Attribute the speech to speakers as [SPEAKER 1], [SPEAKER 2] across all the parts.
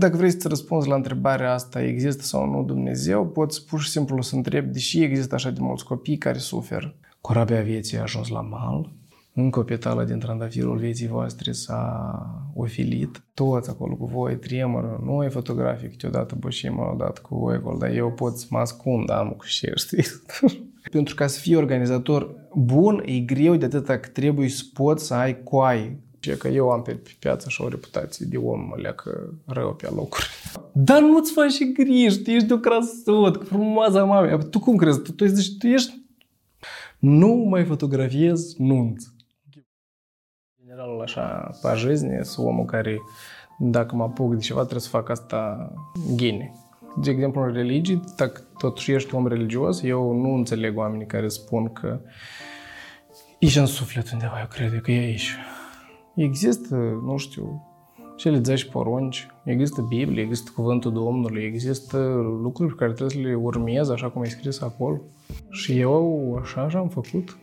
[SPEAKER 1] Dacă vrei să răspunzi la întrebarea asta, există sau nu Dumnezeu, poți pur și simplu să întrebi, deși există așa de mulți copii care suferă. Corabia vieții a ajuns la mal, încă o petală din trandafirul vieții voastre s-a ofilit. Toți acolo cu voi tremură, noi fotografii câteodată bășim odată cu voi acolo, dar eu pot să mă ascund, am cu ce, știi? Pentru ca să fii organizator bun, e greu de atâta că trebuie să poți să ai coai ce că eu am pe, pe piață și o reputație de om leacă rău pe locuri. Dar nu-ți faci griji, tu ești de o crasot, frumoasa mame. Tu cum crezi? Tu, tu, zici, tu ești... Nu mai fotografiez nunți. General, așa, pe жизни, sunt omul care, dacă mă apuc de ceva, trebuie să fac asta gine. De exemplu, în religii, dacă totuși ești om religios, eu nu înțeleg oamenii care spun că ești în suflet undeva, eu cred că e aici. Există, nu știu, cele 10 porunci, există Biblie, există Cuvântul Domnului, există lucruri pe care trebuie să le urmez așa cum e scris acolo. Și eu așa, așa am făcut.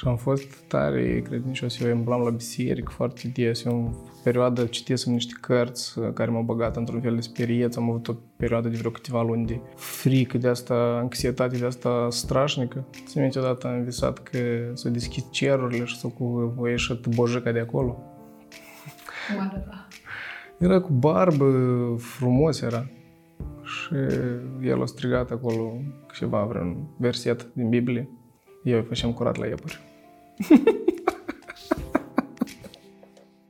[SPEAKER 1] Și am fost tare credincios. Eu îmblam la biserică foarte des. Eu în perioadă citesem niște cărți care m-au băgat într-un fel de sperieț. Am avut o perioadă de vreo câteva luni de frică de asta, anxietate de asta strașnică. Țin minte odată am visat că s-au deschis cerurile și s-au cu o ieșit bojica de acolo. Era cu barbă, frumos era. Și el a strigat acolo ceva, vreun verset din Biblie. Eu îi făceam curat la iepuri.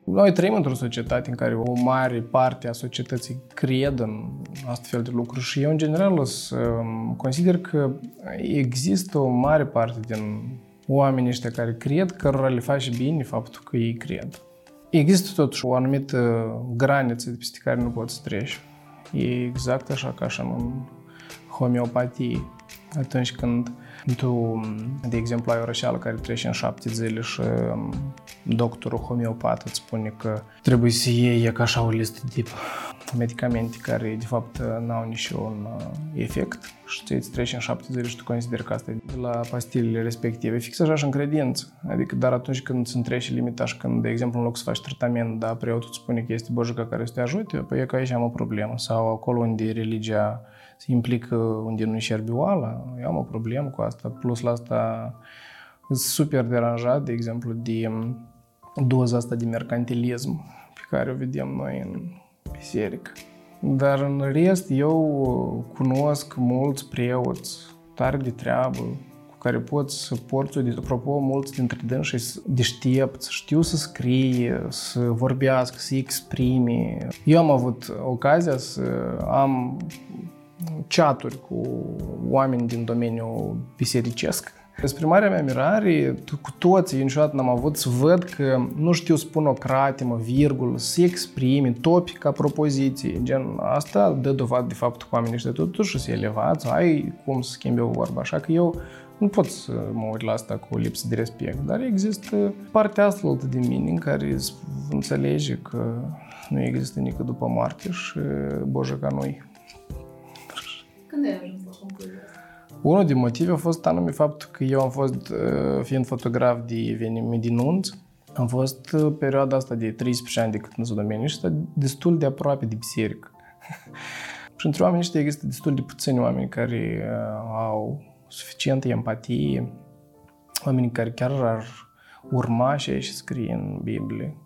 [SPEAKER 1] Noi trăim într-o societate în care o mare parte a societății cred în astfel de lucruri și eu, în general, o să um, consider că există o mare parte din oamenii ăștia care cred că le face bine faptul că ei cred. Există totuși o anumită graniță peste care nu poți să treci. E exact așa ca așa în homeopatie. Atunci când tu, de exemplu, ai o răceală care trece în șapte zile și um, doctorul homeopat îți spune că trebuie să iei ca așa o listă de medicamente care, de fapt, n-au niciun uh, efect și ți îți trece în șapte zile și tu consideri că asta e de la pastilele respective. Fix așa și în credință. Adică, dar atunci când îți întrece limita și când, de exemplu, în loc să faci tratament, da, preotul îți spune că este bojica care să te ajute, păi e că aici am o problemă. Sau acolo unde religia se implică unde nu-i șerbi oala, eu am o problemă cu asta. Plus la asta sunt super deranjat, de exemplu, de um, doza asta de mercantilism pe care o vedem noi în biserică. Dar în rest, eu cunosc mulți preoți tare de treabă, cu care pot să porți o apropo, mulți dintre dânsii sunt deștepți, știu să scrie, să vorbească, să exprime. Eu am avut ocazia să am chaturi cu oameni din domeniul bisericesc. Despre marea mea mirare, cu toții, eu niciodată n-am avut să văd că nu știu să spun o cratimă, virgulă, să exprime topica propoziție. Gen, asta dă dovadă de faptul că oamenii ăștia totuși să elevați, ai cum să schimbi o vorbă. Așa că eu nu pot să mă uit la asta cu lipsă de respect, dar există partea asta din mine în care înțelege că nu există nică după moarte și Boja ca noi.
[SPEAKER 2] Când ai ajuns la concluzia
[SPEAKER 1] Unul din motive a fost anume faptul că eu am fost, uh, fiind fotograf de eveniment din nunț, am fost uh, perioada asta de 13 ani de cât în domeniu și destul de aproape de biserică. și între oamenii ăștia există destul de puțini oameni care uh, au suficientă empatie, oameni care chiar ar urma și și scrie în Biblie.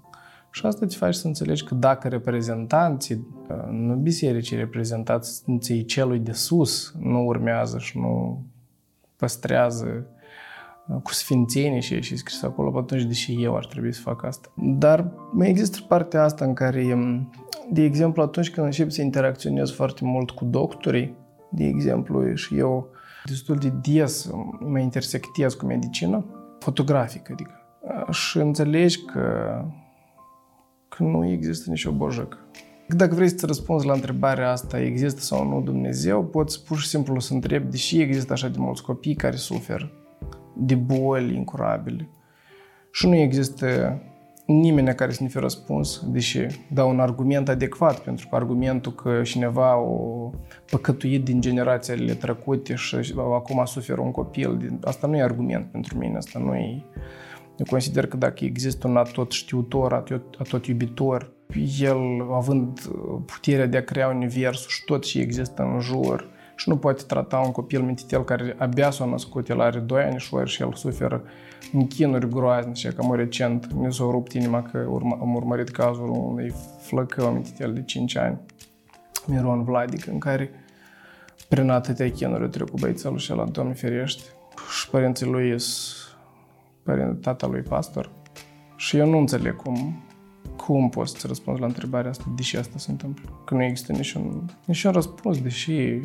[SPEAKER 1] Și asta te face să înțelegi că dacă reprezentanții, nu bisericii, reprezentanții celui de sus nu urmează și nu păstrează cu sfințenie și și scris acolo, atunci deși eu ar trebui să fac asta. Dar mai există partea asta în care, de exemplu, atunci când încep să interacționez foarte mult cu doctorii, de exemplu, și eu destul de des mă intersectez cu medicină fotografică, adică, și înțelegi că că nu există nicio bojacă. Dacă vrei să răspunzi la întrebarea asta, există sau nu Dumnezeu, poți pur și simplu să întrebi, deși există așa de mulți copii care suferă de boli incurabile și nu există nimeni care să ne fie răspuns, deși dau un argument adecvat, pentru că argumentul că cineva o păcătuit din generațiile trecute și acum suferă un copil, asta nu e argument pentru mine, asta nu e eu consider că dacă există un atot știutor, atot, atot iubitor, El, având puterea de a crea universul și tot ce există în jur, și nu poate trata un copil mititel care abia s-a născut, el are 2 ani și el suferă închinuri groaznice, ca mai recent ne s-a rupt inima că urma, am urmărit cazul unui flăcău mititel de 5 ani, Miron Vladic, în care prin atâtea chinuri a trecut băițelul și la Doamne ferește. Și părinții lui sunt tata lui pastor. Și eu nu înțeleg cum, cum poți să răspunzi la întrebarea asta, de ce asta se întâmplă. Că nu există niciun, niciun răspuns, deși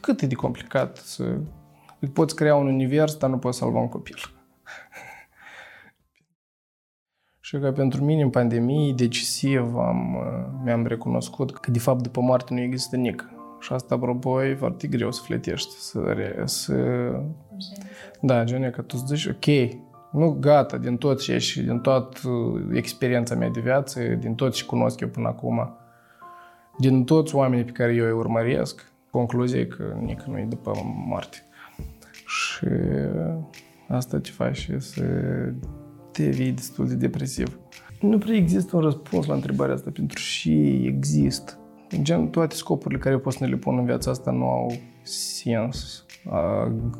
[SPEAKER 1] cât e de complicat să poți crea un univers, dar nu poți salva un copil. și că pentru mine în pandemie decisiv am, mi-am recunoscut că de fapt după moarte nu există nic. Și asta, apropo, e foarte greu să fletești, să... să... Da, gen, că tu îți zici, ok, nu gata, din tot ce și din toată experiența mea de viață, din tot ce cunosc eu până acum, din toți oamenii pe care eu îi urmăresc, concluzia e că nici nu e după moarte. Și asta te face să te vii destul de depresiv. Nu prea există un răspuns la întrebarea asta pentru și există. Gen, toate scopurile care pot să ne le pun în viața asta nu au sens.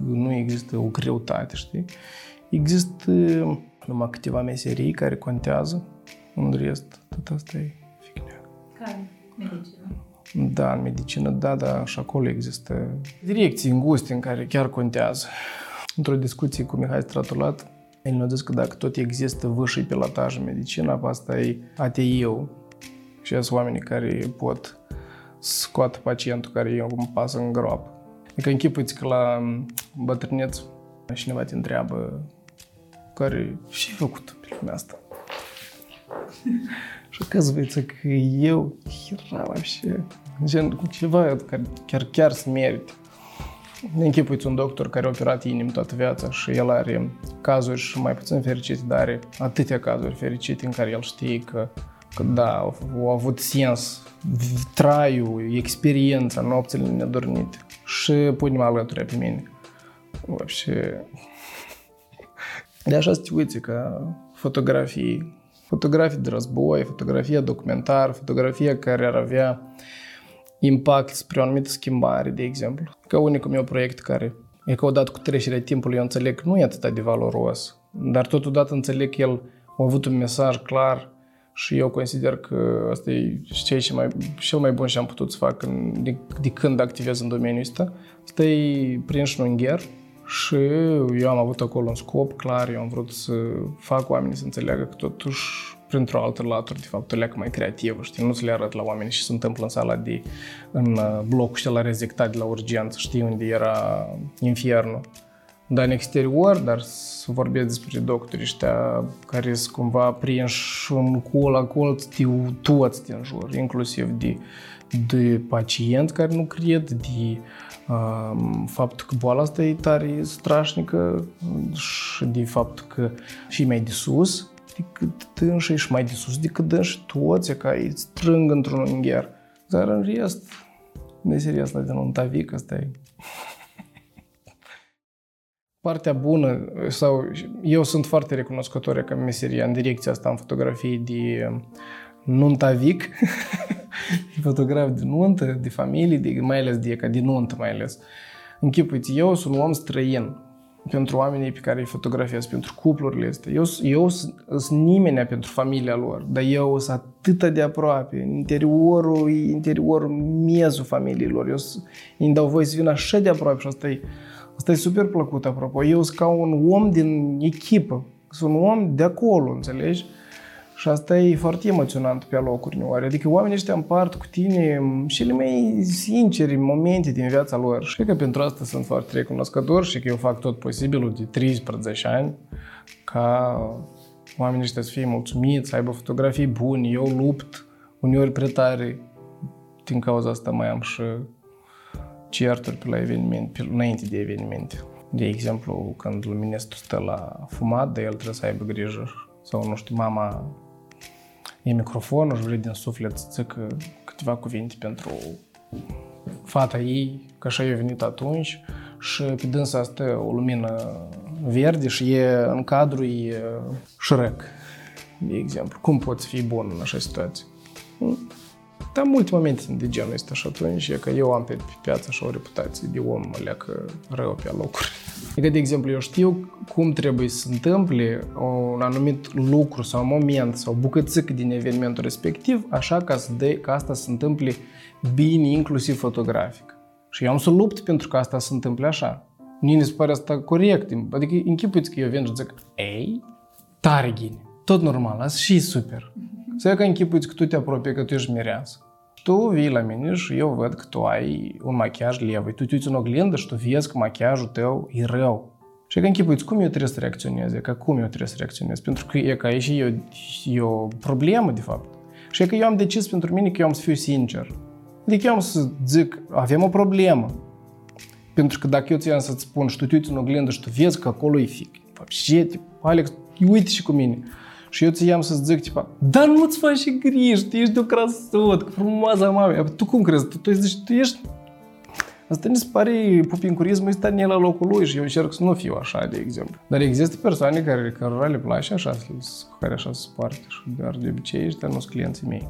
[SPEAKER 1] Nu există o greutate, știi? Există numai câteva meserii care contează. În rest, tot asta e
[SPEAKER 2] fignia. Care? Medicină?
[SPEAKER 1] Da, în medicină, da, dar și acolo există direcții înguste în care chiar contează. Într-o discuție cu Mihai Stratulat, el ne-a zis că dacă tot există vârșii pilotaj în medicină, asta e ateiu. Și sunt oamenii care pot scoată pacientul care e un pas în groapă. Adică închipuiți că la bătrâneț cineva te întreabă care ce ai făcut pe lumea asta? Și оказывается că eu era вообще gen ceva care chiar, chiar să merite. Ne închipuiți un doctor care a operat inimi toată viața și el are cazuri și mai puțin fericite, dar are atâtea cazuri fericite în care el știe că, că da, au avut sens traiul, experiența, nopțile nedormite. Și punem alături pe mine. Вообще. De așa să te uiți ca fotografii, fotografii de război, fotografia documentar, fotografia care ar avea impact spre o anumită schimbare, de exemplu. Ca unicul meu proiect care e că odată cu trecerea timpului eu înțeleg că nu e atât de valoros, dar totodată înțeleg că el a avut un mesaj clar și eu consider că asta e ceea ce mai, cel mai bun ce am putut să fac în, de, de când activez în domeniul ăsta. Asta e prin șnungher și eu am avut acolo un scop clar, eu am vrut să fac oamenii să înțeleagă că totuși printr-o altă latură, de fapt, o leacă mai creativă, știi, nu ți le arăt la oameni și se întâmplă în sala de, în uh, blocul și la rezectat de la urgență, știi, unde era infernul. Dar în exterior, dar să vorbesc despre doctorii ăștia care sunt cumva prinși în col acolo, toți din jur, inclusiv de, de pacienți care nu cred, de um, faptul că boala asta e tare strașnică și de faptul că și mai de sus decât dânșii și mai de sus decât dânșii toți ca îi strâng într-un ungher. Dar în rest, meseria asta de un tavic, asta e partea bună, sau eu sunt foarte recunoscător că meseria în direcția asta în fotografii de nuntavic, fotograf de nuntă, de familie, de, mai ales de, ca de nuntă mai ales. Închipuiți, eu sunt un om străin pentru oamenii pe care îi fotografiez, pentru cuplurile astea. Eu, eu sunt nimeni pentru familia lor, dar eu sunt atât de aproape, în interiorul, interiorul miezul familiilor. Eu îi dau voie să vin așa de aproape și asta e Asta e super plăcut, apropo. Eu sunt ca un om din echipă. Sunt un om de acolo, înțelegi? Și asta e foarte emoționant pe locuri uneori. Adică oamenii ăștia împart cu tine cele mai sincere momente din viața lor. Și că pentru asta sunt foarte recunoscător și că eu fac tot posibilul de 13 ani ca oamenii ăștia să fie mulțumiți, să aibă fotografii bune. Eu lupt uneori prea tare. Din cauza asta mai am și certuri pe la eveniment, pe, înainte de evenimente. De exemplu, când luministru stă la fumat, dar el trebuie să aibă grijă. Sau, nu știu, mama e microfonul și vrea din suflet să zică câteva cuvinte pentru fata ei, că așa și-a venit atunci și pe dânsa asta o lumină verde și e în cadru e Shrek. de exemplu. Cum poți fi bun în așa situație? Dar multe momente de genul ăsta și atunci e că eu am pe, pe piață și o reputație de om leacă rău pe locuri. Adică, de exemplu, eu știu cum trebuie să se întâmple un anumit lucru sau moment sau bucățică din evenimentul respectiv, așa ca, să de, ca asta să se întâmple bine, inclusiv fotografic. Și eu am să lupt pentru ca asta să se întâmple așa. Mie se pare asta corect. Adică închipuiți că eu vin și zic, ei, tare ghine, tot normal, asta și super. Să că închipuiți că tu te apropii, că tu ești mireasă. Tu vii la mine și eu văd că tu ai un machiaj levă. Tu te uiți în oglindă și tu vezi că machiajul tău e rău. Și că închipuiți, cum eu trebuie să reacționez? E că cum eu trebuie să reacționez? Pentru că e că aici e, e o problemă, de fapt. Și e că eu am decis pentru mine că eu am să fiu sincer. Adică eu am să zic, avem o problemă. Pentru că dacă eu ți-am să-ți spun și tu te uiți în oglindă și tu vezi că acolo e fic. Ce, Alex, uite și cu mine. Și eu ți-am să zic, tipa, dar nu-ți faci și griji, tu ești de o crasot, frumoasă mame. Tu cum crezi? Tu, tu, zici, tu ești... Asta mi se pare pupincurismul ăsta la locul lui și eu încerc să nu fiu așa, de exemplu. Dar există persoane care, care le place așa, care așa se poartă și doar de obicei ăștia nu sunt clienții mei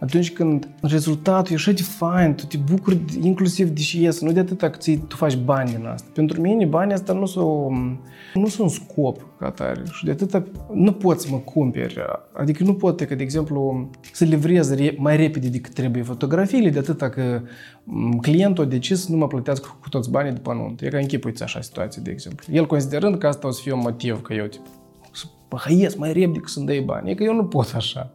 [SPEAKER 1] atunci când rezultatul e așa de fain, tu te bucuri inclusiv de și ies, nu de atât că tu faci bani din asta. Pentru mine banii asta nu sunt, nu sunt un scop ca tare și de atât nu poți să mă cumperi. Adică nu pot că, de exemplu, să livrez mai repede decât trebuie fotografiile, de atât că clientul a decis să nu mă plătească cu toți banii după nuntă. E ca închipuiți așa situație, de exemplu. El considerând că asta o să fie un motiv, că eu, tip, să păhăiesc mai repede că să-mi dai bani. E că eu nu pot așa.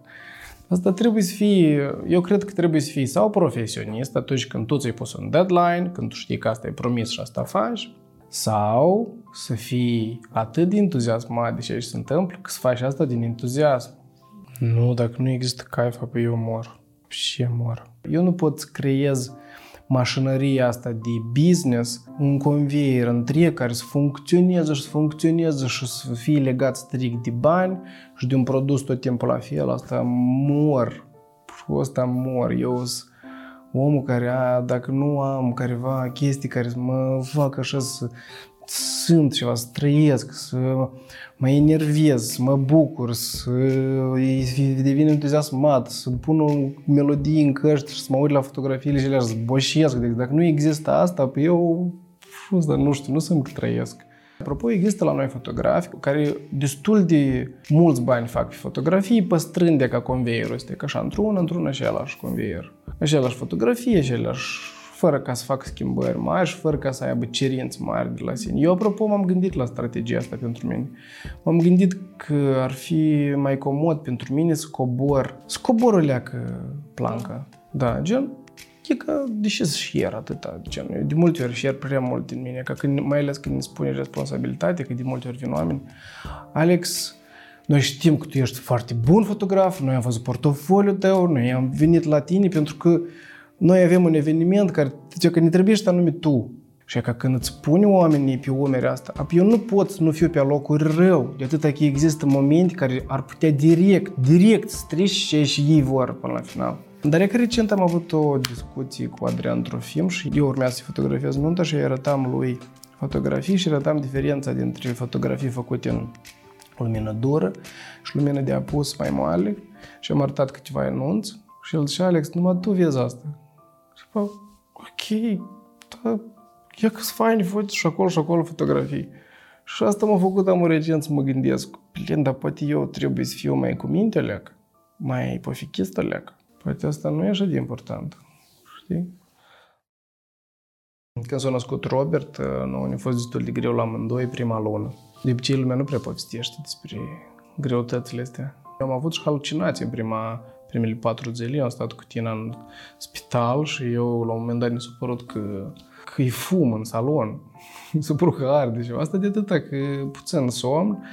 [SPEAKER 1] Asta trebuie să fie, eu cred că trebuie să fii sau profesionist atunci când tu ți-ai pus un deadline, când tu știi că asta e promis și asta faci, sau să fii atât de entuziasmat de ce se întâmplă, că să faci asta din entuziasm. Nu, dacă nu există caifa, pe eu mor. Și mor. Eu nu pot să creez mașinăria asta de business, un conveier întreg care să funcționeze și să funcționeze și să fie legat strict de bani și de un produs tot timpul la fel, asta mor. Și asta mor. Eu sunt omul care, a, dacă nu am careva chestii care să mă facă așa să sunt ceva, să trăiesc, să mă enervez, să mă bucur, să devin entuziasmat, să pun o melodie în căști și să mă uit la fotografiile și le să boșesc. Deci dacă nu există asta, pe eu, dar nu știu, nu sunt că trăiesc. Apropo, există la noi fotografi care destul de mulți bani fac pe fotografii, păstrând ca conveierul este ca așa într-un, într-un același conveier. Același fotografie, același fără ca să facă schimbări mari și fără ca să aibă cerințe mari de la sine. Eu, apropo, m-am gândit la strategia asta pentru mine. M-am gândit că ar fi mai comod pentru mine să cobor, să cobor o leacă planca. Da, gen, e că de ce să share atâta? Gen, eu de multe ori share prea mult din mine, ca când, mai ales când ne spune responsabilitate, că de multe ori vin oameni. Alex, noi știm că tu ești foarte bun fotograf, noi am văzut portofoliul tău, noi am venit la tine pentru că noi avem un eveniment care zice că ne trebuie și anume tu. Și că când îți pune oamenii pe umeri asta, eu nu pot să nu fiu pe locuri rău, de atâta că există momente care ar putea direct, direct strici ce și ei vor până la final. Dar e că recent am avut o discuție cu Adrian Trofim și eu urmează să fotografiez nunta și arătam lui fotografii și arătam diferența dintre fotografii făcute în lumină dură și lumină de apus mai moale și am arătat câteva enunți și el zice, Alex, numai tu vezi asta. Bă, ok, da, ia că să fain foți și acolo și acolo fotografii. Și asta m-a făcut amurăgent să mă gândesc, plin, dar poate eu trebuie să fiu mai cu minte leac, mai pofichistă leac. Poate asta nu e așa de important, știi? Când s-a născut Robert, nu ne-a fost destul de greu la amândoi prima lună. De obicei lumea nu prea povestește despre greutățile astea. Eu am avut și halucinații în prima primele patru zile, am stat cu tine în spital și eu la un moment dat mi s-a părut că, că e fum în salon. mi s-a părut că arde ceva. Asta de atâta că puțin somn,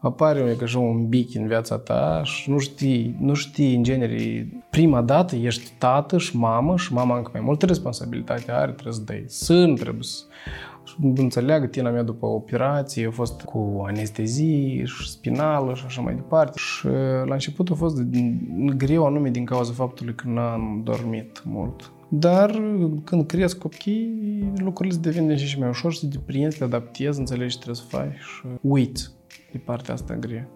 [SPEAKER 1] apare ca așa un bic în viața ta și nu știi, nu știi în genere, prima dată ești tată și mamă și mama încă mai multă responsabilitate are, trebuie să dai sân, trebuie să înțeleagă tina mea după operație, a fost cu anestezie și spinală și așa mai departe. Și la început a fost greu anume din cauza faptului că n-am dormit mult. Dar când cresc copii, lucrurile se devin din și mai ușor și te deprinzi, te adaptezi, înțelegi ce trebuie să faci și uiți de partea asta grea.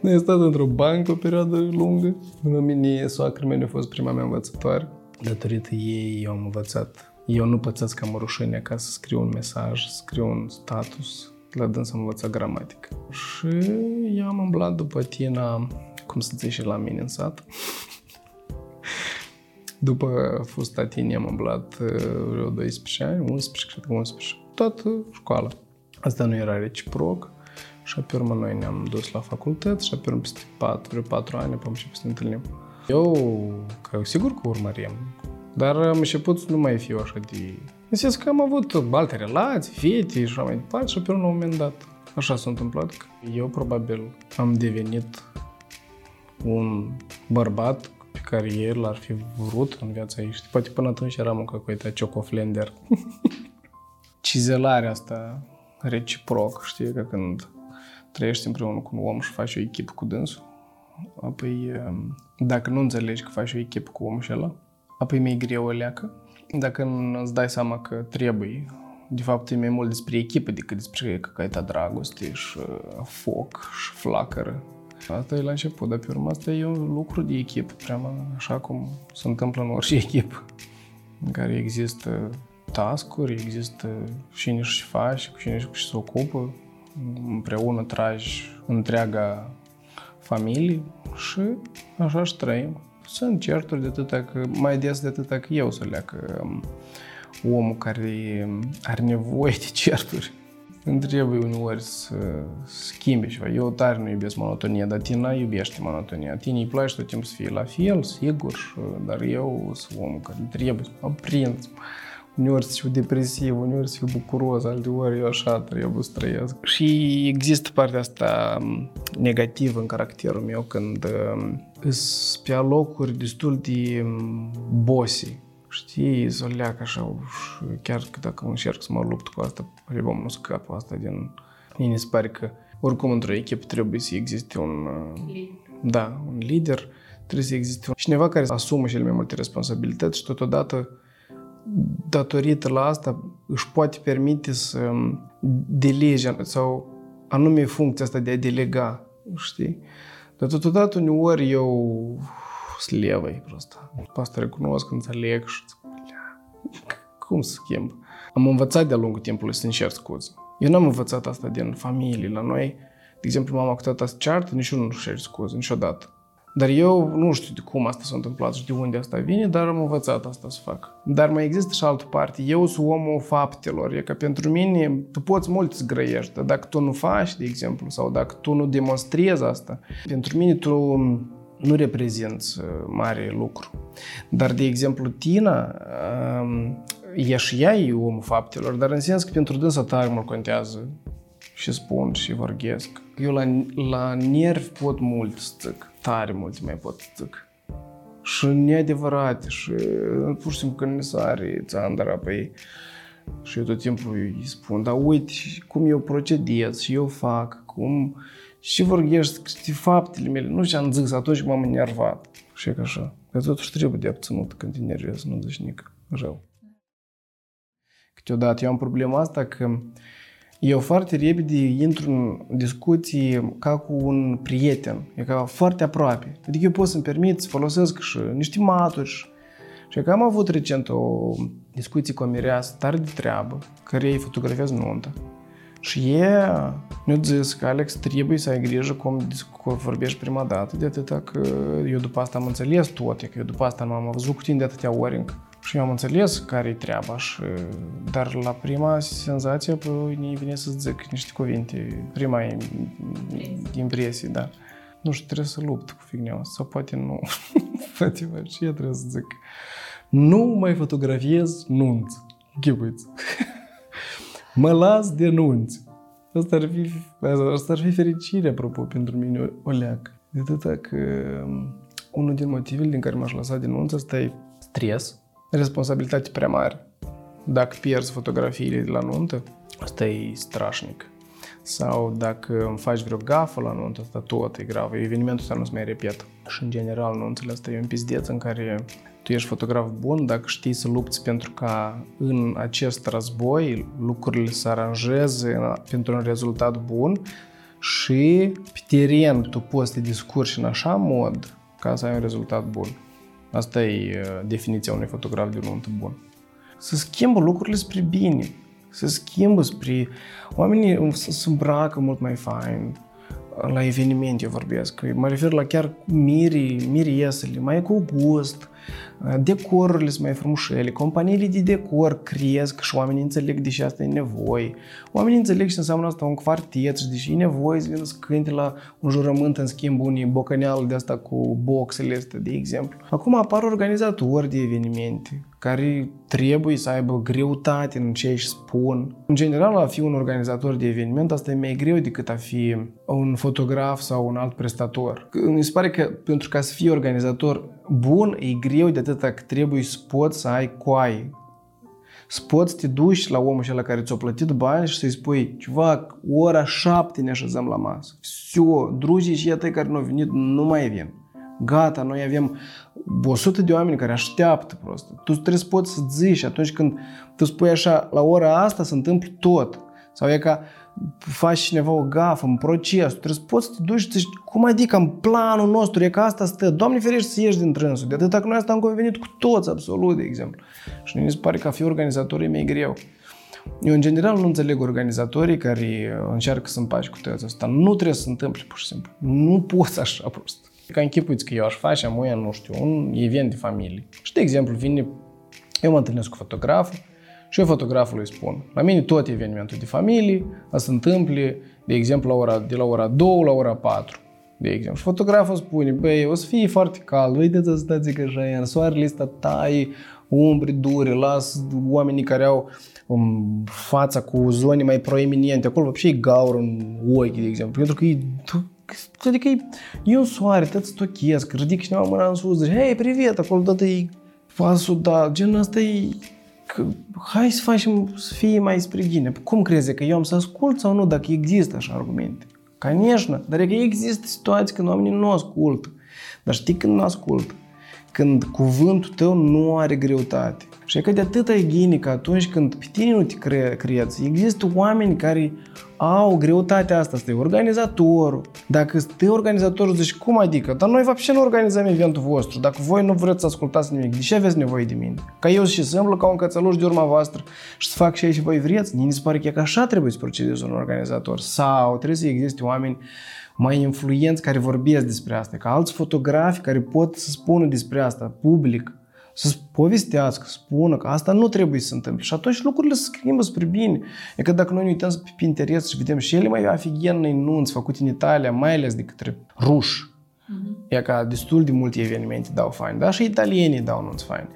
[SPEAKER 1] Noi am stat într-o bancă o perioadă lungă. Până mine, soacră mea a fost prima mea învățătoare. Datorită ei, eu am învățat. Eu nu pățesc că am rușine ca să scriu un mesaj, să scriu un status. La dâns am învățat gramatică. Și eu am umblat după Tina, cum să zice și la mine în sat. După fusta tine am umblat uh, vreo 12 ani, 11, cred că 11, toată școala. Asta nu era reciproc și pe urmă noi ne-am dus la facultate și pe urmă peste 4, vreo 4 ani am început să ne întâlnim. Eu, că sigur că urmărim, dar am început să nu mai fiu așa de... În sens că am avut alte relații, fete și așa mai departe și pe urmă, la un moment dat, așa s-a întâmplat că eu probabil am devenit un bărbat pe care el l-ar fi vrut în viața ei. Și poate până atunci eram un căcoita ciocoflender. Cizelarea asta reciproc, știi, că când trăiești împreună cu un om și faci o echipă cu dânsul, apoi dacă nu înțelegi că faci o echipă cu omul ăla, apoi mi-e greu o leacă. Dacă îți dai seama că trebuie, de fapt e mai mult despre echipă decât despre căcaita dragoste și uh, foc și flacără. Asta e la început, dar pe urmă asta e un lucru de echipă, prea așa cum se întâmplă în orice echipă, în care există task-uri, există cine și faci, cu cine și se ocupă, împreună tragi întreaga familie și așa și trăim. Sunt certuri de atâta că, mai des de atâta că eu să leacă um, omul care are nevoie de certuri. Îmi trebuie uneori să schimbi ceva. Eu tare nu iubesc monotonia, dar Tina iubește monotonia. Tine îi place tot timpul să fie la fel, sigur, dar eu sunt omul care trebuie să mă prind uneori să fiu depresiv, uneori să fiu bucuros, alteori eu așa trebuie să trăiesc. Și există partea asta negativă în caracterul meu când îs pe locuri destul de bossy. Știi, să leac așa, și chiar că dacă încerc să mă lupt cu asta, album nu scap asta din... Mie se pare că oricum într-o echipă trebuie să existe un... Da, un lider, trebuie să existe un cineva care asumă cele mai multe responsabilități și totodată datorită la asta își poate permite să delege sau anume funcția asta de a delega, știi? Dar totodată uneori eu sunt levă prost. Asta recunosc, înțeleg și cum să schimb? Am învățat de-a lungul timpului să încerc scuze. Eu n-am învățat asta din familie. La noi, de exemplu, mama cu tata se ceartă, nici eu nu cer scuze, niciodată. Dar eu nu știu de cum asta s-a întâmplat și de unde asta vine, dar am învățat asta să fac. Dar mai există și altă parte. Eu sunt omul faptelor. E că pentru mine, tu poți mult să grăiești, dar dacă tu nu faci, de exemplu, sau dacă tu nu demonstrezi asta, pentru mine tu nu reprezinți uh, mare lucru. Dar, de exemplu, Tina, um, e și ea e omul faptelor, dar în sens că pentru dânsa tare mult contează și spun și vorghesc. Eu la, la nervi pot mult să țic tare multe mai pot zic. Și neadevărate și pur și simplu când ne sare țandara pe ei. Și eu tot timpul îi spun, dar uite cum eu procedez și eu fac, cum... Și vorbești faptele mele. Nu ce am zis atunci m-am enervat. Și e ca așa. Că totuși trebuie de abținut când te enervezi, nu zici nic rău. Câteodată eu am problema asta că eu foarte repede intru în discuții ca cu un prieten, e ca foarte aproape. Adică eu pot să-mi permit să folosesc și niște maturi. Și că am avut recent o discuție cu o mireasă tare de treabă, care ei fotografiază nuntă. Și ea mi-a zis că Alex trebuie să ai grijă cum, cum vorbești prima dată, de atâta că eu după asta am înțeles tot, că eu după asta nu am văzut cu tine de atâtea ori încă. Și eu am înțeles care-i treaba, și, dar la prima senzație păi, ne vine să zic niște cuvinte, prima impresie, da. Nu știu, trebuie să lupt cu figneaua asta, sau poate nu. poate ce trebuie să zic. Nu mai fotografiez nunți. Ghibuiți. mă las de nunți. Asta ar fi, asta ar fi fericire, apropo, pentru mine o leacă. De atâta că um, unul din motivele din care m-aș lăsa de nunță, asta e stres, responsabilitate prea mare. Dacă pierzi fotografiile de la nuntă, asta e strașnic. Sau dacă îmi faci vreo gafă la nuntă, asta tot e grav. Evenimentul ăsta nu se mai repetă. Și în general, nunțele asta e un pizdeț în care tu ești fotograf bun dacă știi să lupți pentru ca în acest război lucrurile să aranjeze pentru un rezultat bun și pe teren tu poți să te discurci în așa mod ca să ai un rezultat bun. Asta e uh, definiția unui fotograf de nuntă bun. Să schimbă lucrurile spre bine, să schimbă spre... Oamenii să îmbracă mult mai fain, la evenimente vorbesc. Mă refer la chiar mirii, miriesele, mai cu gust, decorurile sunt mai frumușele, companiile de decor cresc și oamenii înțeleg de ce asta e nevoie. Oamenii înțeleg ce înseamnă asta un quartet și deși e nevoie să vină să cânte la un jurământ în schimb unii bocăneală de asta cu boxele astea, de exemplu. Acum apar organizatori de evenimente care trebuie să aibă greutate în ce își spun. În general, a fi un organizator de eveniment, asta e mai greu decât a fi un fotograf sau un alt prestator. Mi se pare că pentru ca să fii organizator bun, e greu de atâta că trebuie să poți să ai coai. Să poți să te duci la omul la care ți-a plătit bani și să-i spui, ceva, ora șapte ne așezăm la masă. Все, drugii și tăi care nu au venit nu mai vin. Gata, noi avem 100 de oameni care așteaptă prost. Tu trebuie să poți să zici atunci când tu spui așa, la ora asta se întâmplă tot. Sau e ca faci cineva o gafă în proces, tu trebuie să poți să te duci și zici, cum adică în planul nostru, e că asta stă, Doamne ferește să ieși din trânsul, de atâta că noi asta am convenit cu toți, absolut, de exemplu. Și mi se pare că a fi organizator e mai greu. Eu, în general, nu înțeleg organizatorii care încearcă să împaci cu toți asta. Nu trebuie să se întâmple, pur și simplu. Nu poți așa prost. Ca închipuiți că eu aș face amuia, nu știu, un event de familie. Și, de exemplu, vine, eu mă întâlnesc cu fotograful și eu fotografului spun, la mine tot evenimentul de familie a se întâmple, de exemplu, la ora, de la ora 2 la ora 4 de exemplu. Și fotograful spune, băi, o să fie foarte cald, uite să stați că așa, soarele ăsta taie, umbre dure, las oamenii care au um, fața cu zone mai proeminente, acolo și e gaură în ochi, de exemplu, pentru că e Adică e, e un soare, tot stochesc, ridic cineva mâna în sus, zice, hei, privet, acolo tot e pasul, da, genul ăsta e că hai să facem să fie mai spre bine. Cum crezi că eu am să ascult sau nu dacă există așa argumente? Конечно, dar e că există situații când oamenii nu ascultă. Dar știi când nu ascultă? Când cuvântul tău nu are greutate. Și e că de atâta e ghine că atunci când pe tine nu te cre- creți, există oameni care au greutatea asta, este organizatorul. Dacă este organizatorul, zici, cum adică? Dar noi ce nu organizăm eventul vostru. Dacă voi nu vreți să ascultați nimic, de ce aveți nevoie de mine? Ca eu și simplu ca un cățăluș de urma voastră și să fac și aici voi vreți? Mi se pare că, e că așa trebuie să procedezi un organizator. Sau trebuie să existe oameni mai influenți care vorbesc despre asta, ca alți fotografi care pot să spună despre asta public să povestească, să spună că asta nu trebuie să se întâmple. Și atunci lucrurile se schimbă spre bine. E că dacă noi ne uităm pe Pinterest și vedem și ele mai afigenei nunți făcute în Italia, mai ales de către ruși, Mm-hmm. E ca destul de multe evenimente dau fain, dar și italienii dau nunți fain,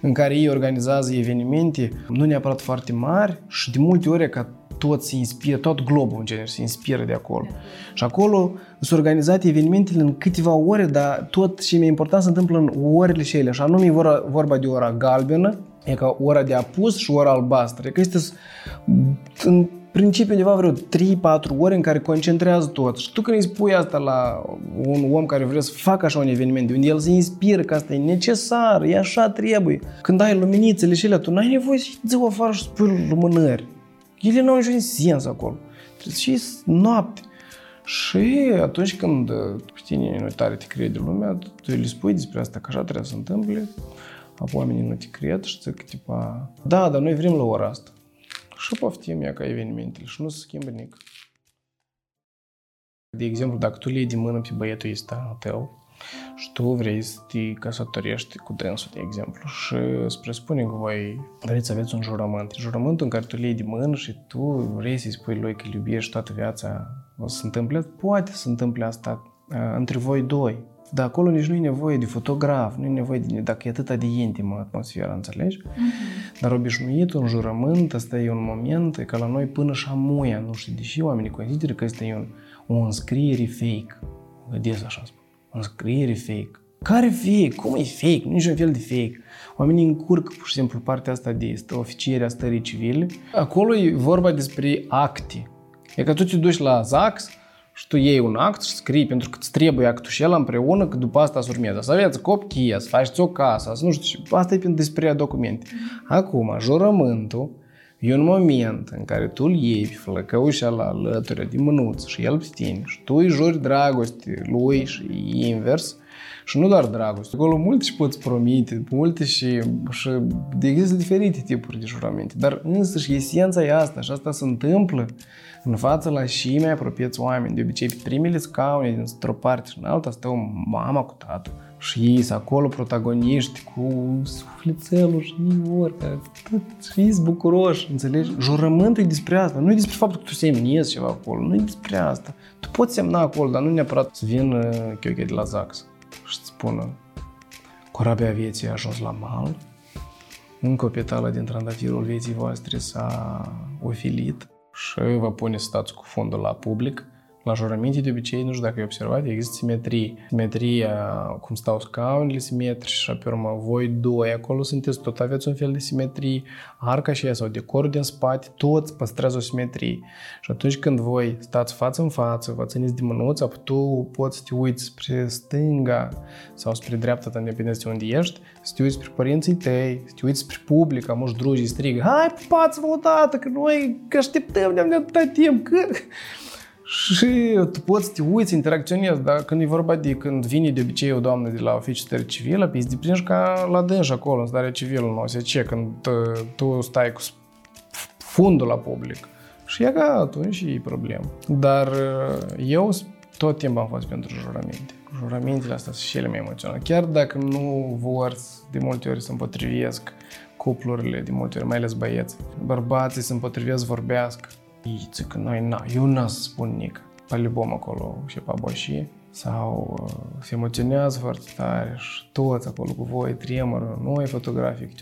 [SPEAKER 1] în care ei organizează evenimente nu neapărat foarte mari și de multe ori ca tot se inspiră, tot globul în genere se inspiră de acolo. Și acolo sunt organizate evenimentele în câteva ore, dar tot ce mai important se întâmplă în orele și ele. Și anume e vorba de ora galbenă, e ca ora de apus și ora albastră. E că este în principiu undeva vreo 3-4 ore în care concentrează tot. Și tu când îi spui asta la un om care vrea să facă așa un eveniment, de unde el se inspiră că asta e necesar, e așa trebuie. Când ai luminițele și ele, tu n-ai nevoie să zi afară și spui lumânări. Ele nu au niciun sens acolo. Trebuie și noapte. Și atunci când pe tine nu tare te crede lumea, tu le spui despre asta că așa trebuie să se întâmple, apoi oamenii nu te cred și zic, tipa, da, dar noi vrem la ora asta. Și poftim ea ca evenimentele și nu se schimbă nimic. De exemplu, dacă tu le iei de mână pe băietul ăsta tău și tu vrei să te căsătorești cu dânsul, de exemplu, și îți presupune că voi vreți să aveți un jurământ. Jurământul în care tu le iei de mână și tu vrei să-i spui lui că îl iubești toată viața, o să se întâmple? Poate să se întâmple asta între voi doi. Dar acolo nici nu e nevoie de fotograf, nu e nevoie de... Dacă e atât de intimă atmosfera, înțelegi? Mm-hmm. Dar obișnuit, un jurământ, ăsta e un moment, e ca la noi până și șamuia, nu știu, deși oamenii consideră că este un, o înscriere fake. Gădesc așa spun. O înscriere fake. Care fake? Cum e fake? Nu un fel de fake. Oamenii încurcă pur și simplu partea asta de oficierea stării civile. Acolo e vorba despre acte. E că tu te duci la ZAX, și tu iei un act și scrii pentru că îți trebuie actul și el împreună, că după asta se urmează. Să aveți copchie, să faceți o casă, să nu știu, asta e pentru despre documente. Acum, jurământul E un moment în care tu îl iei pe flăcăușa la alături de mânuță și el pe tine și tu îi juri dragoste lui și invers și nu doar dragoste. Acolo multe și poți promite, multe și, și există diferite tipuri de juramente, dar însă și esența e asta și asta se întâmplă în fața la și mai apropiați oameni. De obicei, pe primele scaune dintr-o parte și în alta stau mama cu tatăl și ei sunt acolo protagoniști cu sufletelul și ori, și ei sunt bucuroși, înțelegi? Jurământul e despre asta, nu e despre faptul că tu semnezi ceva acolo, nu e despre asta. Tu poți semna acolo, dar nu neapărat să vină chioche de la Zax și să spună corabia vieții a ajuns la mal, încă o petală din trandafirul vieții voastre s-a ofilit și vă pune să stați cu fondul la public la jurăminte, de obicei, nu știu dacă ai observat, există simetrie. Simetria, cum stau scaunele simetrice și pe urmă voi doi acolo sunteți, tot aveți un fel de simetrie. Arca și ea sau decorul din spate, toți păstrează o simetrie. Și atunci când voi stați față în față, vă țineți de mânuță, tu poți să te uiți spre stânga sau spre dreapta ta, independent de unde ești, să te uiți spre părinții tăi, să te uiți spre public, am drugii strigă, hai, pupați-vă odată, că noi că așteptăm de atâta timp, că... Și tu poți să te uiți, interacționezi, dar când e vorba de când vine de obicei o doamnă de la oficiul stării civilă, pe te prinzi ca la dânș acolo, în starea civilă, nu se ce, când tu stai cu fundul la public. Și e ca atunci e problemă. Dar eu tot timpul am fost pentru jurăminte. Jurămintele astea sunt cele mai emoționale. Chiar dacă nu vor de multe ori să împotrivesc cuplurile, de multe ori, mai ales băieți. Bărbații se împotrivesc, vorbească Ii zic, noi na, eu n-am să spun nic. Talibom acolo și pe paboșie sau uh, se emoționează foarte tare și toți acolo cu voi tremură. Noi fotografii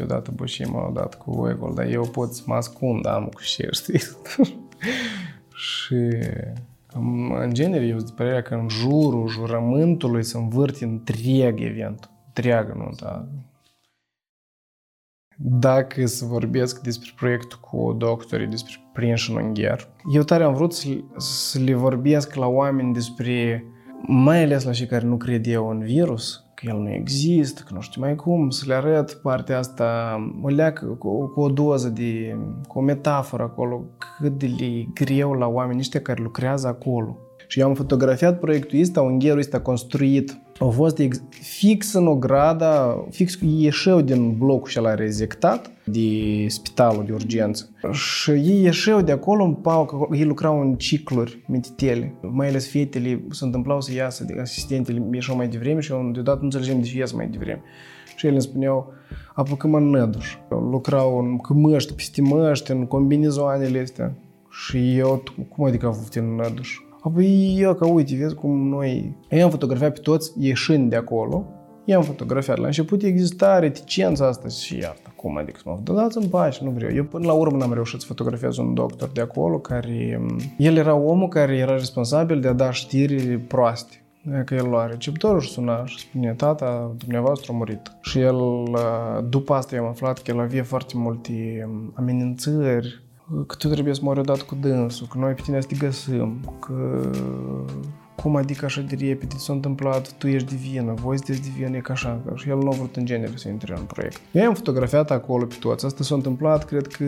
[SPEAKER 1] m-au dat cu voi acolo, dar eu pot să mă ascund, am cu șer, știi? și um, în genere, eu sunt părerea că în jurul jurământului se învârte întreg event, întreagă nunta, dacă să vorbesc despre proiectul cu doctorii, despre prinși în ungher, eu tare am vrut să, să le vorbesc la oameni despre, mai ales la cei care nu cred eu în virus, că el nu există, că nu știu mai cum, să le arăt partea asta, o leacă cu, cu o doză de, cu o metaforă acolo, cât de greu la oamenii ăștia care lucrează acolo. Și eu am fotografiat proiectul ăsta, ungherul ăsta construit au fost ex- fix în ograda, fix ieșeau din blocul și rezectat de spitalul de urgență. Și ei ieșeau de acolo în pau, ei lucrau în cicluri mititele. Mai ales fetele se întâmplau să iasă, de asistentele ieșeau mai devreme și eu deodată nu înțelegem de ce ies mai devreme. Și ele îmi spuneau, apucăm în năduș. Lucrau în măști, peste măști, în combinezoanele astea. Și eu, cum adică au făcut în năduș? Apoi eu că uite, vezi cum noi... Eu am fotografiat pe toți ieșind de acolo, i-am fotografiat. La început exista reticența asta și iată, cum adică să mă dați în pași, nu vreau. Eu până la urmă n-am reușit să fotografiez un doctor de acolo care... El era omul care era responsabil de a da știri proaste că el lua receptorul și suna și spune, tata, dumneavoastră a murit. Și el, după asta eu am aflat că el avea foarte multe amenințări că tu trebuie să mori odată cu dânsul, că noi pe tine să te găsim, că cum adică așa de repede s-a întâmplat, tu ești de vină, voi sunteți de vină, e ca așa, și el nu a vrut în genere să intre în proiect. Eu am fotografiat acolo pe toți, asta s-a întâmplat, cred că,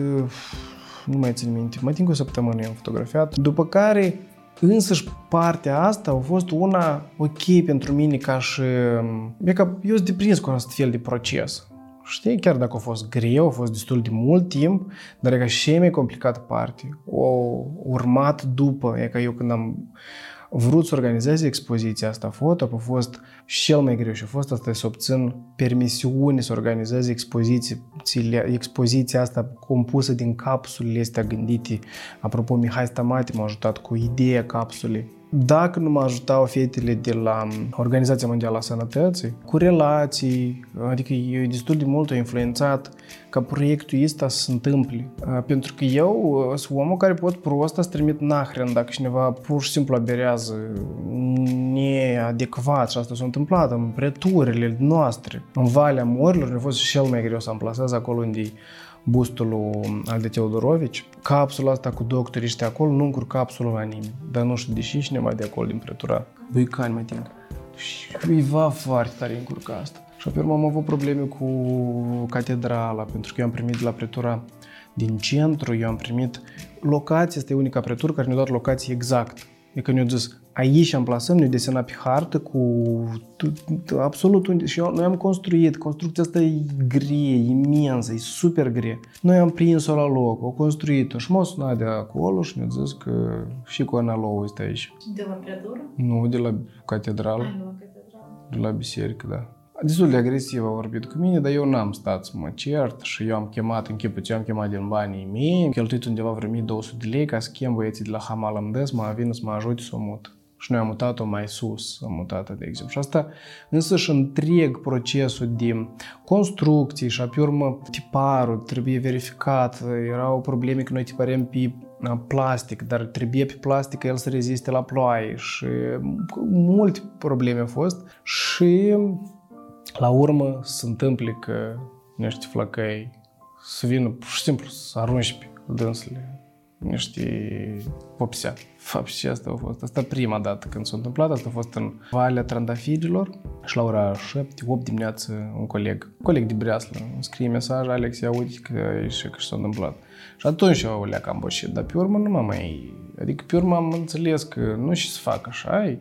[SPEAKER 1] nu mai țin minte, mai timp cu o săptămână am fotografiat, după care însăși partea asta a fost una ok pentru mine ca și... E ca eu sunt deprins cu acest fel de proces. Știi, chiar dacă a fost greu, a fost destul de mult timp, dar e ca și mai complicată parte. O urmat după, e ca eu când am vrut să organizez expoziția asta foto, a fost cel mai greu și a fost asta să obțin permisiune să organizez expoziția asta compusă din capsulele astea gândite. Apropo, Mihai Stamati m-a ajutat cu ideea capsulei dacă nu mă ajutau fetele de la Organizația Mondială a Sănătății, cu relații, adică eu destul de mult a influențat ca proiectul ăsta să se întâmple. Pentru că eu sunt omul care pot prost să trimit nahren dacă cineva pur și simplu aberează neadecvat și asta s-a întâmplat în preturile noastre. În Valea Morilor a fost și cel mai greu să amplasez acolo unde bustul al de Teodorovici. Capsula asta cu doctorii ăștia acolo nu încurc capsula la nimeni. Dar nu știu de ce mai de acolo din pretura. Băi, cani mai ting. Și îi va foarte tare încurca asta. Și pe urmă am avut probleme cu catedrala, pentru că eu am primit de la pretura din centru, eu am primit locația, este unica pretură care ne-a dat locație exact. Adică ne-a zis, aici am plasăm, ne desenat pe hartă cu absolut unde. Și eu, noi am construit, construcția asta e grie, imensă, e super grie. Noi am prins-o la loc, o construit-o și m-a sunat de acolo și ne-a zis că și cu Analou este aici.
[SPEAKER 2] De la preatură?
[SPEAKER 1] Nu, de la catedrală.
[SPEAKER 2] Ai, de la catedrală.
[SPEAKER 1] De la biserică, da. Destul de agresiv a vorbit cu mine, dar eu n-am stat să mă cert și eu am chemat, în chipul ce am chemat din banii mei, am cheltuit undeva vreo 1200 de lei ca să chem băieții de la Hamal Amdes, mă vină să mă ajute să o mut. Și noi am mutat-o mai sus, am mutat de exemplu. Și asta însă și întreg procesul de construcții și pe urmă tiparul trebuie verificat. Erau probleme că noi tiparem pe plastic, dar trebuie pe plastic ca el să reziste la ploaie și multe probleme au fost și la urmă se întâmple că niște flăcăi să vină pur și simplu să arunci pe dânsele niște vopsea. Fapt și asta a fost. Asta prima dată când s-a întâmplat. Asta a fost în Valea Trandafirilor și la ora 7-8 dimineață un coleg, coleg de Breaslă, îmi scrie mesaj, Alex, ia uite că e și că s-a întâmplat. Și atunci eu le cam boșit, dar pe urmă nu m-am mai... Adică pe urmă am înțeles că nu și să fac așa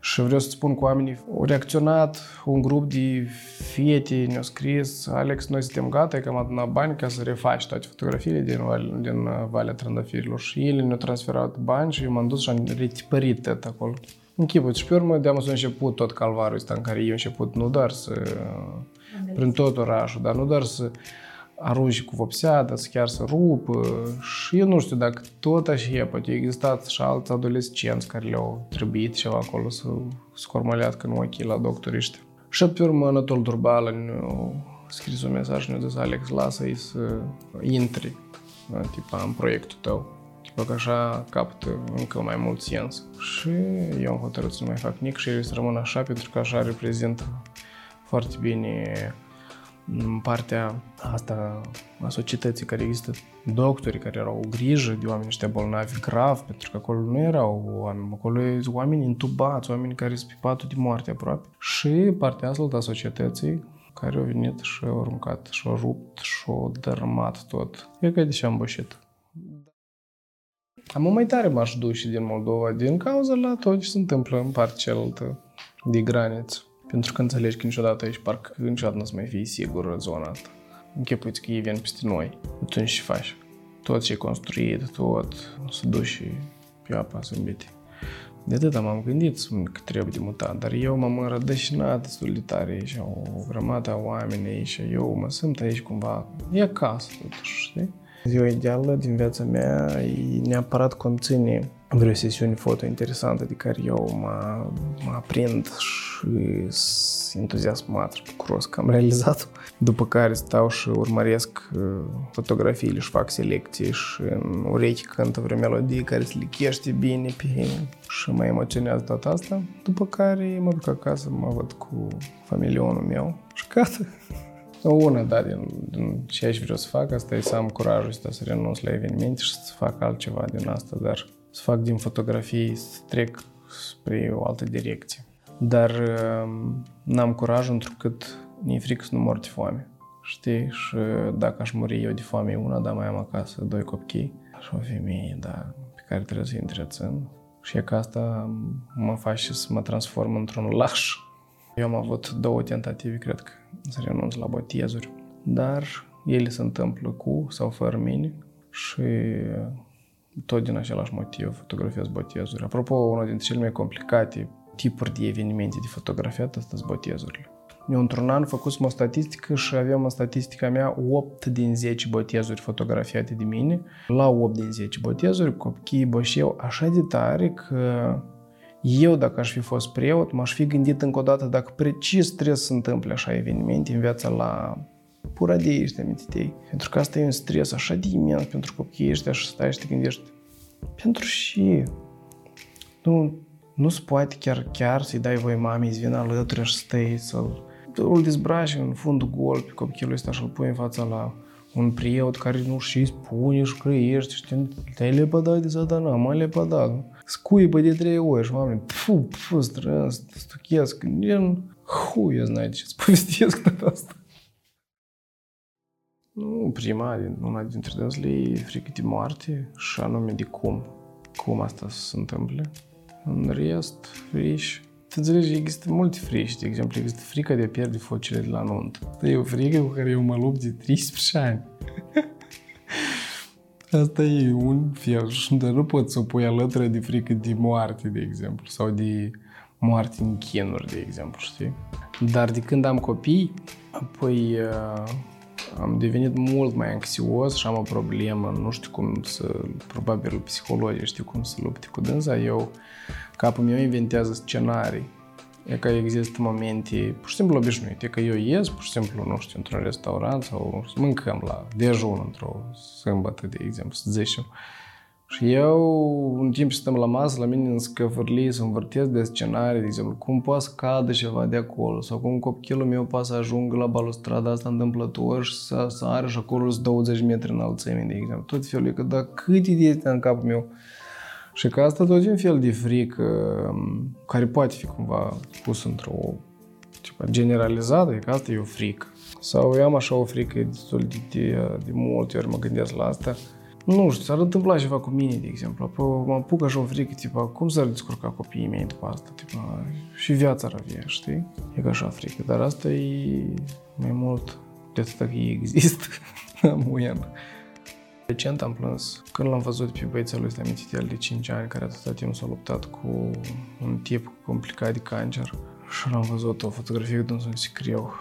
[SPEAKER 1] și vreau să spun cu oamenii, au reacționat un grup de fete, ne-au scris, Alex, noi suntem gata, că am adunat bani ca să refaci toate fotografiile din, din Valea Trandafirilor și ele ne-au transferat bani și eu m-am dus și am retipărit tot acolo. Închiput și pe urmă de-am început tot calvarul ăsta în care eu început nu doar să, prin tot orașul, dar nu doar să arunci cu vopseada, să chiar să rupă și eu nu știu dacă tot așa e, poate existat și alți adolescenți care le-au trebuit ceva acolo să scormălească în ochii la doctoriști. Și pe urmă Anatol Durbala ne-a scris un mesaj și ne-a zis Alex, lasă-i să intri tipa, în proiectul tău. Tipa că așa capătă încă mai mult sens. Și eu am hotărât să nu mai fac nic și el să rămân așa pentru că așa reprezintă foarte bine în partea asta a societății care există doctori care erau o grijă de oameni ăștia bolnavi grav, pentru că acolo nu erau oameni, acolo sunt oameni intubați, oameni care sunt pe patul de moarte aproape. Și partea asta a societății care au venit și au aruncat, și au rupt, și au dărâmat tot. E ca de ce am bășit. Am mai tare m-aș duce din Moldova din cauza la tot ce se întâmplă în partea cealaltă de graniță. Pentru că înțelegi că niciodată aici parcă niciodată nu o să mai fii sigur în zona asta. Închipuiți că ei vin peste noi. Atunci ce faci? Tot ce e construit, tot să duci pe apa zâmbite. De atât m-am gândit că trebuie de mutat, dar eu m-am înrădășinat destul de tare aici, o grămadă a oameni aici, eu mă simt aici cumva, e acasă totuși, știi? Ziua ideală din viața mea e neapărat conține vreo sesiune foto interesantă de care eu mă, mă aprind și sunt entuziasmat și bucuros că am realizat După care stau și urmăresc uh, fotografiile și fac selecții și în urechi cântă vreo melodie care se lichește bine pe și mă emoționează tot asta. După care mă duc acasă, mă văd cu familionul meu și gata. Una, da, din, din ce aș vrea să fac, asta e să am curajul ăsta să renunț la evenimente și să fac altceva din asta, dar să fac din fotografii, să trec spre o altă direcție. Dar um, n-am curaj întrucât mi-e frică să nu mor de foame. Știi? Și dacă aș muri eu de foame una, dar mai am acasă doi copii și o femeie, da, pe care trebuie să-i întrețin. Și e că asta mă face să mă transform într-un laș. Eu am avut două tentative, cred că, să renunț la botezuri. Dar ele se întâmplă cu sau fără mine și tot din același motiv fotografiez botezuri. Apropo, unul dintre cele mai complicate tipuri de evenimente de fotografiat, asta sunt botezurile. Eu într-un an făcusem o statistică și aveam în statistica mea 8 din 10 botezuri fotografiate de mine. La 8 din 10 botezuri copiii boșeau așa de tare că eu, dacă aș fi fost preot, m-aș fi gândit încă o dată dacă precis trebuie să se întâmple așa evenimente în viața la pura de ăștia mititei. Pentru că asta e un stres așa de imens pentru copiii ăștia și stai și te gândești pentru și nu, nu se poate chiar, chiar să-i dai voi mamei să vină alături și să stai să-l îl dezbraci în fundul gol pe copilul ăsta și îl pui în fața la un preot care nu și spune și creiește, știi, te-ai lepădat de satana, m-a lepădat. Scuipă de trei ori și oameni, pfu, pfu, strâns, stuchesc. Hu, eu знаю ce-ți povestesc de asta. Nu, prima, una dintre dânsele e frică de moarte și anume de cum. Cum asta se întâmplă. În rest, frici. Te înțelegi, există multe frici. De exemplu, există frica de a pierde focile de la nuntă. E o frică cu care eu mă lupt de 13 ani. Asta e un fel, dar nu poți să o pui alături de frică de moarte, de exemplu, sau de moarte în chinuri, de exemplu, știi? Dar de când am copii, apoi uh, am devenit mult mai anxios și am o problemă, nu știu cum să, probabil psihologii știu cum să lupte cu dânsa, eu, capul meu inventează scenarii. E că există momente pur și simplu obișnuite, e că eu ies, pur și simplu, nu știu, într-un restaurant sau mâncăm la dejun într-o sâmbătă, de exemplu, să zicem. Și eu, în timp ce stăm la masă, la mine în scăfărlii să învârtesc de scenarii, de exemplu, cum poate să cadă ceva de acolo, sau cum copilul meu poate să ajungă la balustrada asta întâmplător și să sară și acolo sunt 20 metri înălțime, de exemplu. Tot felul, că da, cât idei în capul meu. Și că asta tot e un fel de frică um, care poate fi cumva pus într-o ceva generalizată, e că asta e o frică. Sau eu am așa o frică destul de, de, de multe ori mă gândesc la asta, nu știu, s-ar întâmpla ceva cu mine, de exemplu. Apoi mă apuc așa o frică, tipa, cum s-ar descurca copiii mei după asta? Tipa, și viața ar avea, știi? E ca așa frică, dar asta e mai mult de atât că ei există. Amuian. Recent am plâns când l-am văzut pe băiețelul ăsta amintit el de 5 ani, care atâta timp s-a luptat cu un tip complicat de cancer. Și l-am văzut o fotografie de un scriu.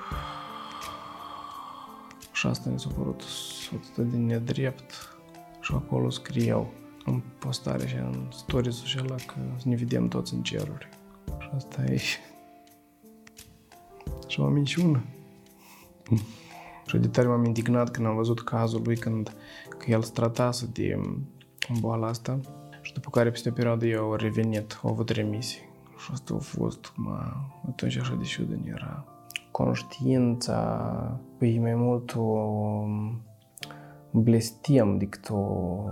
[SPEAKER 1] Și asta mi s-a părut atât de nedrept și acolo scriau în postare și în stories și ăla că ne vedem toți în ceruri. Și asta e și o minciună. și de tare m-am indignat când am văzut cazul lui când că el stratase de boala asta și după care peste o perioadă eu au revenit, au avut remisie. Și asta a fost, mă, atunci așa de ciudă era. Conștiința, păi mai mult o blestem decât o,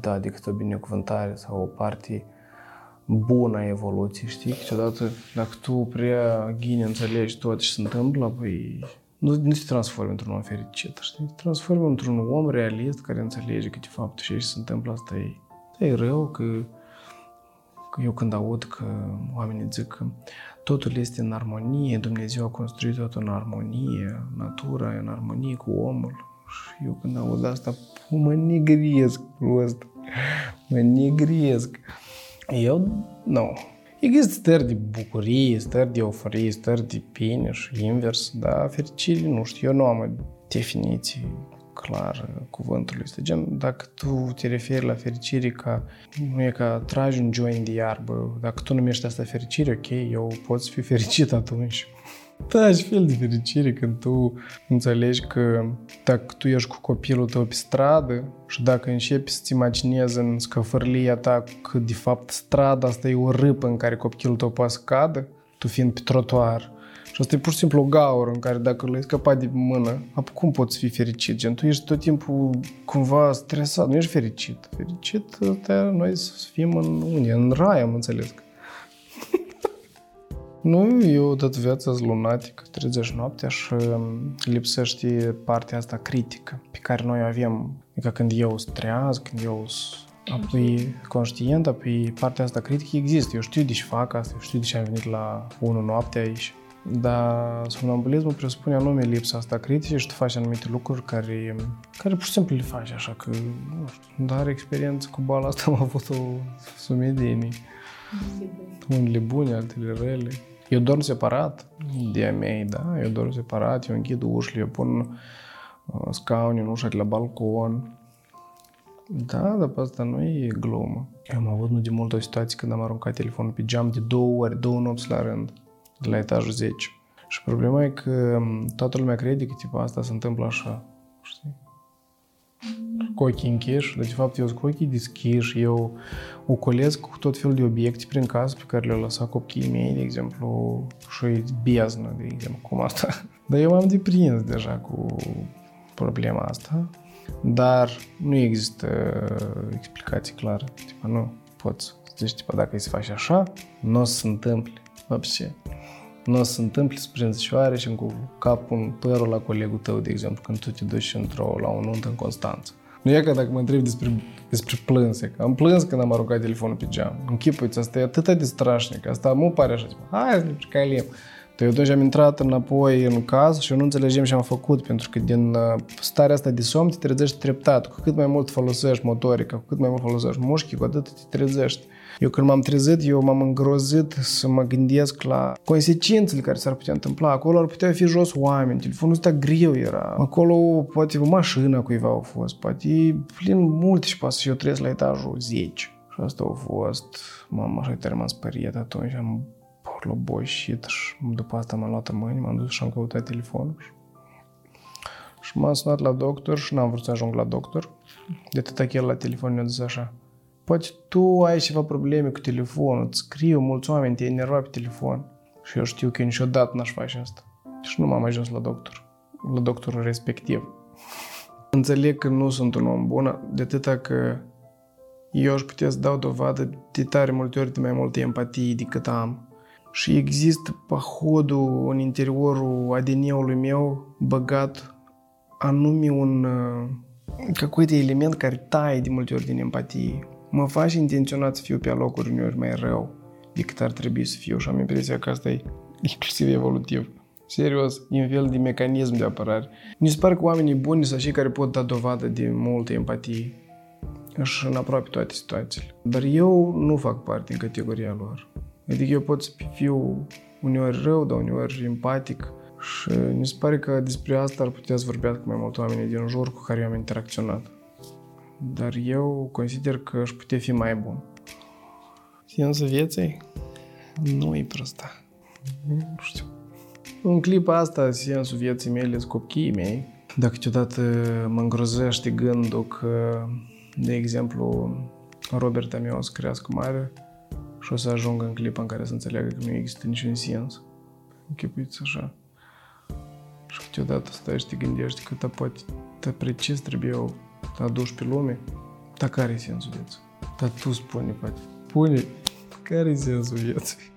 [SPEAKER 1] da, decât o binecuvântare sau o parte bună a evoluției, știi? Câteodată, dacă tu prea ghine înțelegi tot ce se întâmplă, păi nu, nu te transformi într-un om fericit, știi? Te transformi într-un om realist care înțelege că de fapt și ce se întâmplă asta e, e rău, că, că eu când aud că oamenii zic că totul este în armonie, Dumnezeu a construit totul în armonie, natura e în armonie cu omul, și eu când aud asta, mă negriesc prost. Mă negriesc. Eu, nu. Există stări de bucurie, stări de euforie, stări de bine și invers, dar fericire, nu știu, eu nu am o definiție clară cuvântului ăsta. Gen, dacă tu te referi la fericire ca, nu e ca tragi un joint de iarbă, dacă tu numești asta fericire, ok, eu pot fi fericit atunci. Da, și fel de fericire când tu înțelegi că dacă tu ești cu copilul tău pe stradă și dacă începi să-ți imaginezi în scăfărlia ta că de fapt strada asta e o râpă în care copilul tău poate să cadă, tu fiind pe trotuar, și asta e pur și simplu o gaură în care dacă l-ai scăpat de mână, apoi cum poți fi fericit? Gen, tu ești tot timpul cumva stresat, nu ești fericit. Fericit, noi să fim în unii, în rai, am înțeles. Nu, eu tot viața sunt lunatic, trezesc noaptea și um, lipsește partea asta critică pe care noi avem. Adică când eu streaz, când eu apoi conștient, apoi partea asta critică există. Eu știu de ce fac asta, eu știu de ce am venit la 1 noapte aici. Dar somnambulismul presupune anume lipsa asta critică și tu faci anumite lucruri care, care pur și simplu le faci așa că, nu știu, dar experiență cu boala asta am avut-o sumedenie. Unele bune, altele rele. Eu dorm separat de a mei, da? Eu dorm separat, eu închid ușile, eu pun uh, scaune în ușa de la balcon. Da, dar pe asta nu e glumă. Eu am avut nu de mult o situație când am aruncat telefonul pe geam de două ori, două nopți la rând, de la etajul 10. Și problema e că um, toată lumea crede că tipa asta se întâmplă așa, știi? cu ochii închiși, dar de fapt eu sunt cu ochii deschiși, eu ocolesc cu tot felul de obiecte prin casă pe care le-au lăsat copiii mei, de exemplu, și beznă, de exemplu, cum asta. Dar eu m-am deprins deja cu problema asta, dar nu există explicații clare. Tipa, nu poți să zici, tipa, dacă îi se face așa, nu o să se întâmple, вообще. nu o să se întâmple să prinzi șoare și cu capul în părul la colegul tău, de exemplu, când tu te duci într-o, la un unt în Constanță. Nu e ca dacă mă întrebi despre, despre plânse, că am plâns când am aruncat telefonul pe geam. Închipuiți, asta e atât de strașnic, asta nu pare așa, hai să ne calim. Eu atunci am intrat înapoi în caz și eu nu înțelegem ce am făcut, pentru că din uh, starea asta de somn te trezești treptat. Cu cât mai mult folosești motorica, cu cât mai mult folosești mușchii, cu atât te trezești. Eu când m-am trezit, eu m-am îngrozit să mă gândesc la consecințele care s-ar putea întâmpla. Acolo ar putea fi jos oameni, telefonul ăsta greu era. Acolo poate o mașină cuiva a fost, poate plin multe și poate să eu trăiesc la etajul 10. Și asta a fost, m-am așa tare m-am speriat atunci, am porloboșit și după asta m-am luat în mâini, m-am dus și am căutat telefonul. Și m-am sunat la doctor și n-am vrut să ajung la doctor. De atâta el la telefon mi-a zis așa, poate tu ai ceva probleme cu telefonul, îți scriu mulți oameni, te enerva pe telefon. Și eu știu că niciodată n-aș face asta. Și nu m-am ajuns la doctor, la doctorul respectiv. Înțeleg că nu sunt un om bun, de atâta că eu aș putea să dau dovadă de tare multe ori de mai multe empatie decât am. Și există pahodul în interiorul ADN-ului meu băgat anume un какой de element care taie de multe ori din empatie mă face intenționat să fiu pe locuri uneori mai rău decât ar trebui să fiu și am impresia că asta e inclusiv evolutiv. Serios, e un fel de mecanism de apărare. Mi se pare că oamenii buni sunt cei care pot da dovadă de multă empatie și în aproape toate situațiile. Dar eu nu fac parte din categoria lor. Adică eu pot să fiu uneori rău, dar uneori empatic și mi se pare că despre asta ar putea să vorbească mai mult oamenii din jur cu care eu am interacționat dar eu consider că aș putea fi mai bun. Sensul vieții nu e prosta. Nu știu. În clipa asta, sensul vieții mele sunt copiii mei. Dacă câteodată mă îngrozește gândul că, de exemplu, Robert meu o să crească mare și o să ajungă în clipa în care să înțeleagă că nu există niciun sens. Închipuiți așa. Și câteodată stai și te gândești că poate, dar precis trebuie eu te aduci pe lume, dar care e sensul vieții? Dar tu spune, poate, pune, care e sensul vieții?